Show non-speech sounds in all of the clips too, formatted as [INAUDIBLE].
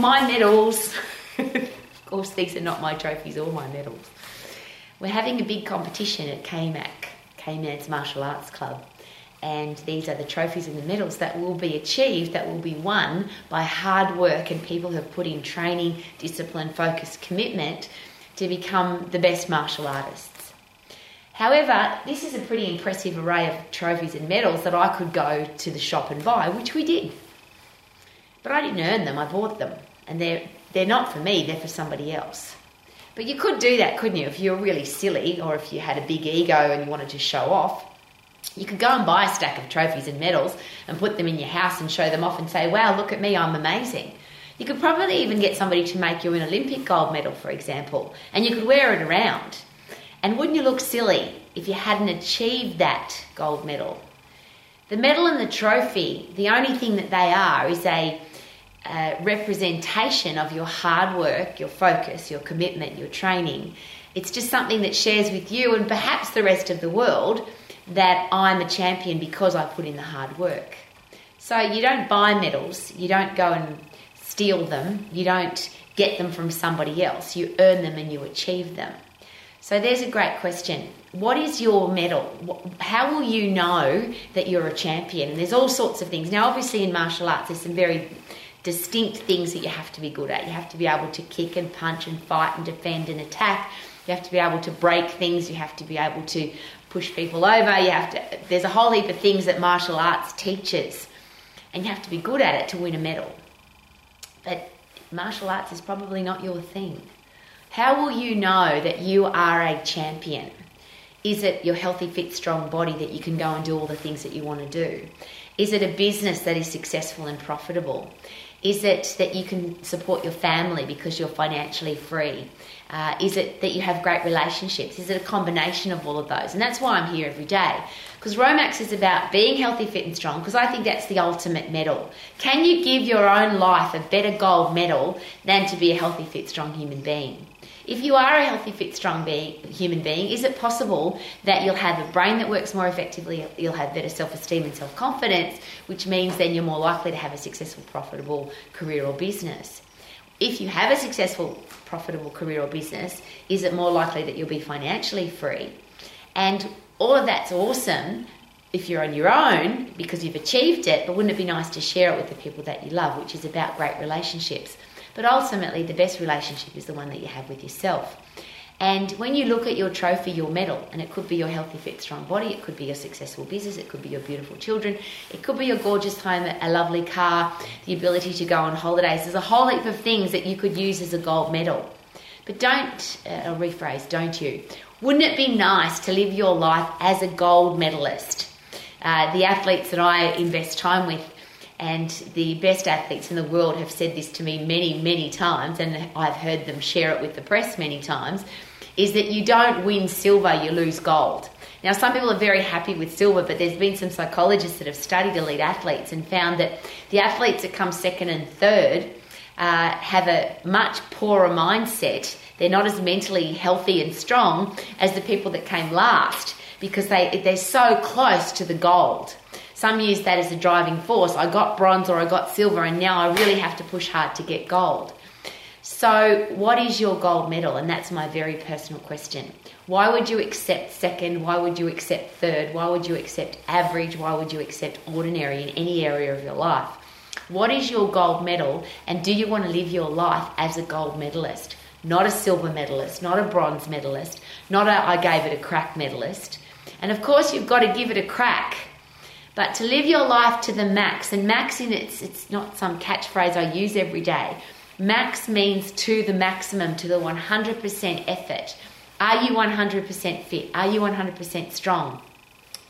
my medals. [LAUGHS] of course, these are not my trophies or my medals. We're having a big competition at KMAC, K-Man's Martial Arts Club. And these are the trophies and the medals that will be achieved, that will be won by hard work and people who have put in training, discipline, focus, commitment to become the best martial artists. However, this is a pretty impressive array of trophies and medals that I could go to the shop and buy, which we did. But I didn't earn them, I bought them. And they're, they're not for me, they're for somebody else. But you could do that, couldn't you? If you were really silly or if you had a big ego and you wanted to show off, you could go and buy a stack of trophies and medals and put them in your house and show them off and say, wow, look at me, I'm amazing. You could probably even get somebody to make you an Olympic gold medal, for example, and you could wear it around. And wouldn't you look silly if you hadn't achieved that gold medal? The medal and the trophy, the only thing that they are is a uh, representation of your hard work, your focus, your commitment, your training. It's just something that shares with you and perhaps the rest of the world that I'm a champion because I put in the hard work. So you don't buy medals, you don't go and steal them, you don't get them from somebody else, you earn them and you achieve them. So there's a great question. What is your medal? How will you know that you're a champion? And there's all sorts of things. Now, obviously, in martial arts, there's some very distinct things that you have to be good at. You have to be able to kick and punch and fight and defend and attack. You have to be able to break things. You have to be able to push people over. You have to. There's a whole heap of things that martial arts teaches, and you have to be good at it to win a medal. But martial arts is probably not your thing. How will you know that you are a champion? Is it your healthy, fit, strong body that you can go and do all the things that you want to do? Is it a business that is successful and profitable? Is it that you can support your family because you're financially free? Uh, is it that you have great relationships? Is it a combination of all of those? And that's why I'm here every day. Because Romax is about being healthy, fit, and strong, because I think that's the ultimate medal. Can you give your own life a better gold medal than to be a healthy, fit, strong human being? If you are a healthy, fit, strong being, human being, is it possible that you'll have a brain that works more effectively, you'll have better self esteem and self confidence, which means then you're more likely to have a successful, profitable career or business? If you have a successful, profitable career or business, is it more likely that you'll be financially free? And all of that's awesome if you're on your own because you've achieved it, but wouldn't it be nice to share it with the people that you love, which is about great relationships? But ultimately, the best relationship is the one that you have with yourself. And when you look at your trophy, your medal, and it could be your healthy, fit, strong body, it could be your successful business, it could be your beautiful children, it could be your gorgeous home, a lovely car, the ability to go on holidays. There's a whole heap of things that you could use as a gold medal. But don't, uh, I'll rephrase, don't you? Wouldn't it be nice to live your life as a gold medalist? Uh, the athletes that I invest time with and the best athletes in the world have said this to me many, many times, and I've heard them share it with the press many times, is that you don't win silver, you lose gold. Now, some people are very happy with silver, but there's been some psychologists that have studied elite athletes and found that the athletes that come second and third uh, have a much poorer mindset. They're not as mentally healthy and strong as the people that came last because they, they're so close to the gold. Some use that as a driving force. I got bronze or I got silver, and now I really have to push hard to get gold. So, what is your gold medal? And that's my very personal question. Why would you accept second? Why would you accept third? Why would you accept average? Why would you accept ordinary in any area of your life? What is your gold medal? And do you want to live your life as a gold medalist? Not a silver medalist, not a bronze medalist, not a I gave it a crack medalist. And of course, you've got to give it a crack but to live your life to the max, and max in it's it's not some catchphrase I use every day. Max means to the maximum, to the 100% effort. Are you 100% fit? Are you 100% strong?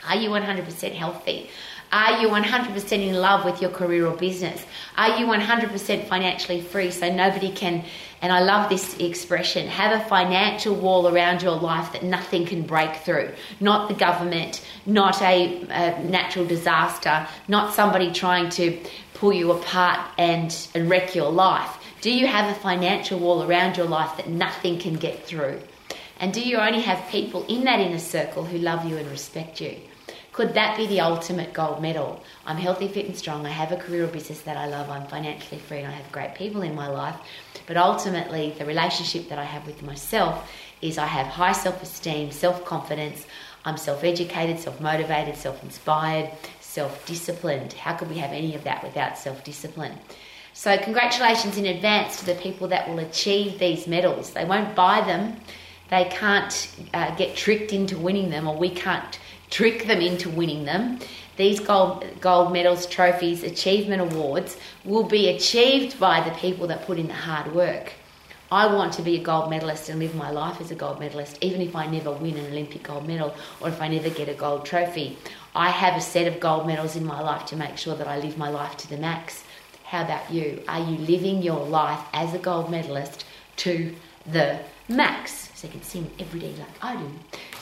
Are you 100% healthy? Are you 100% in love with your career or business? Are you 100% financially free so nobody can, and I love this expression, have a financial wall around your life that nothing can break through? Not the government, not a, a natural disaster, not somebody trying to pull you apart and, and wreck your life. Do you have a financial wall around your life that nothing can get through? And do you only have people in that inner circle who love you and respect you? Could that be the ultimate gold medal? I'm healthy, fit, and strong. I have a career or business that I love. I'm financially free and I have great people in my life. But ultimately, the relationship that I have with myself is I have high self esteem, self confidence. I'm self educated, self motivated, self inspired, self disciplined. How could we have any of that without self discipline? So, congratulations in advance to the people that will achieve these medals. They won't buy them, they can't uh, get tricked into winning them, or we can't trick them into winning them. These gold, gold medals, trophies, achievement awards will be achieved by the people that put in the hard work. I want to be a gold medalist and live my life as a gold medalist, even if I never win an Olympic gold medal or if I never get a gold trophy. I have a set of gold medals in my life to make sure that I live my life to the max. How about you? Are you living your life as a gold medalist to the max? So you can sing every day like I do.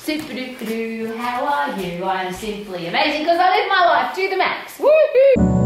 Super duper doo how are you? I am simply amazing because I live my life to the max. Woohoo!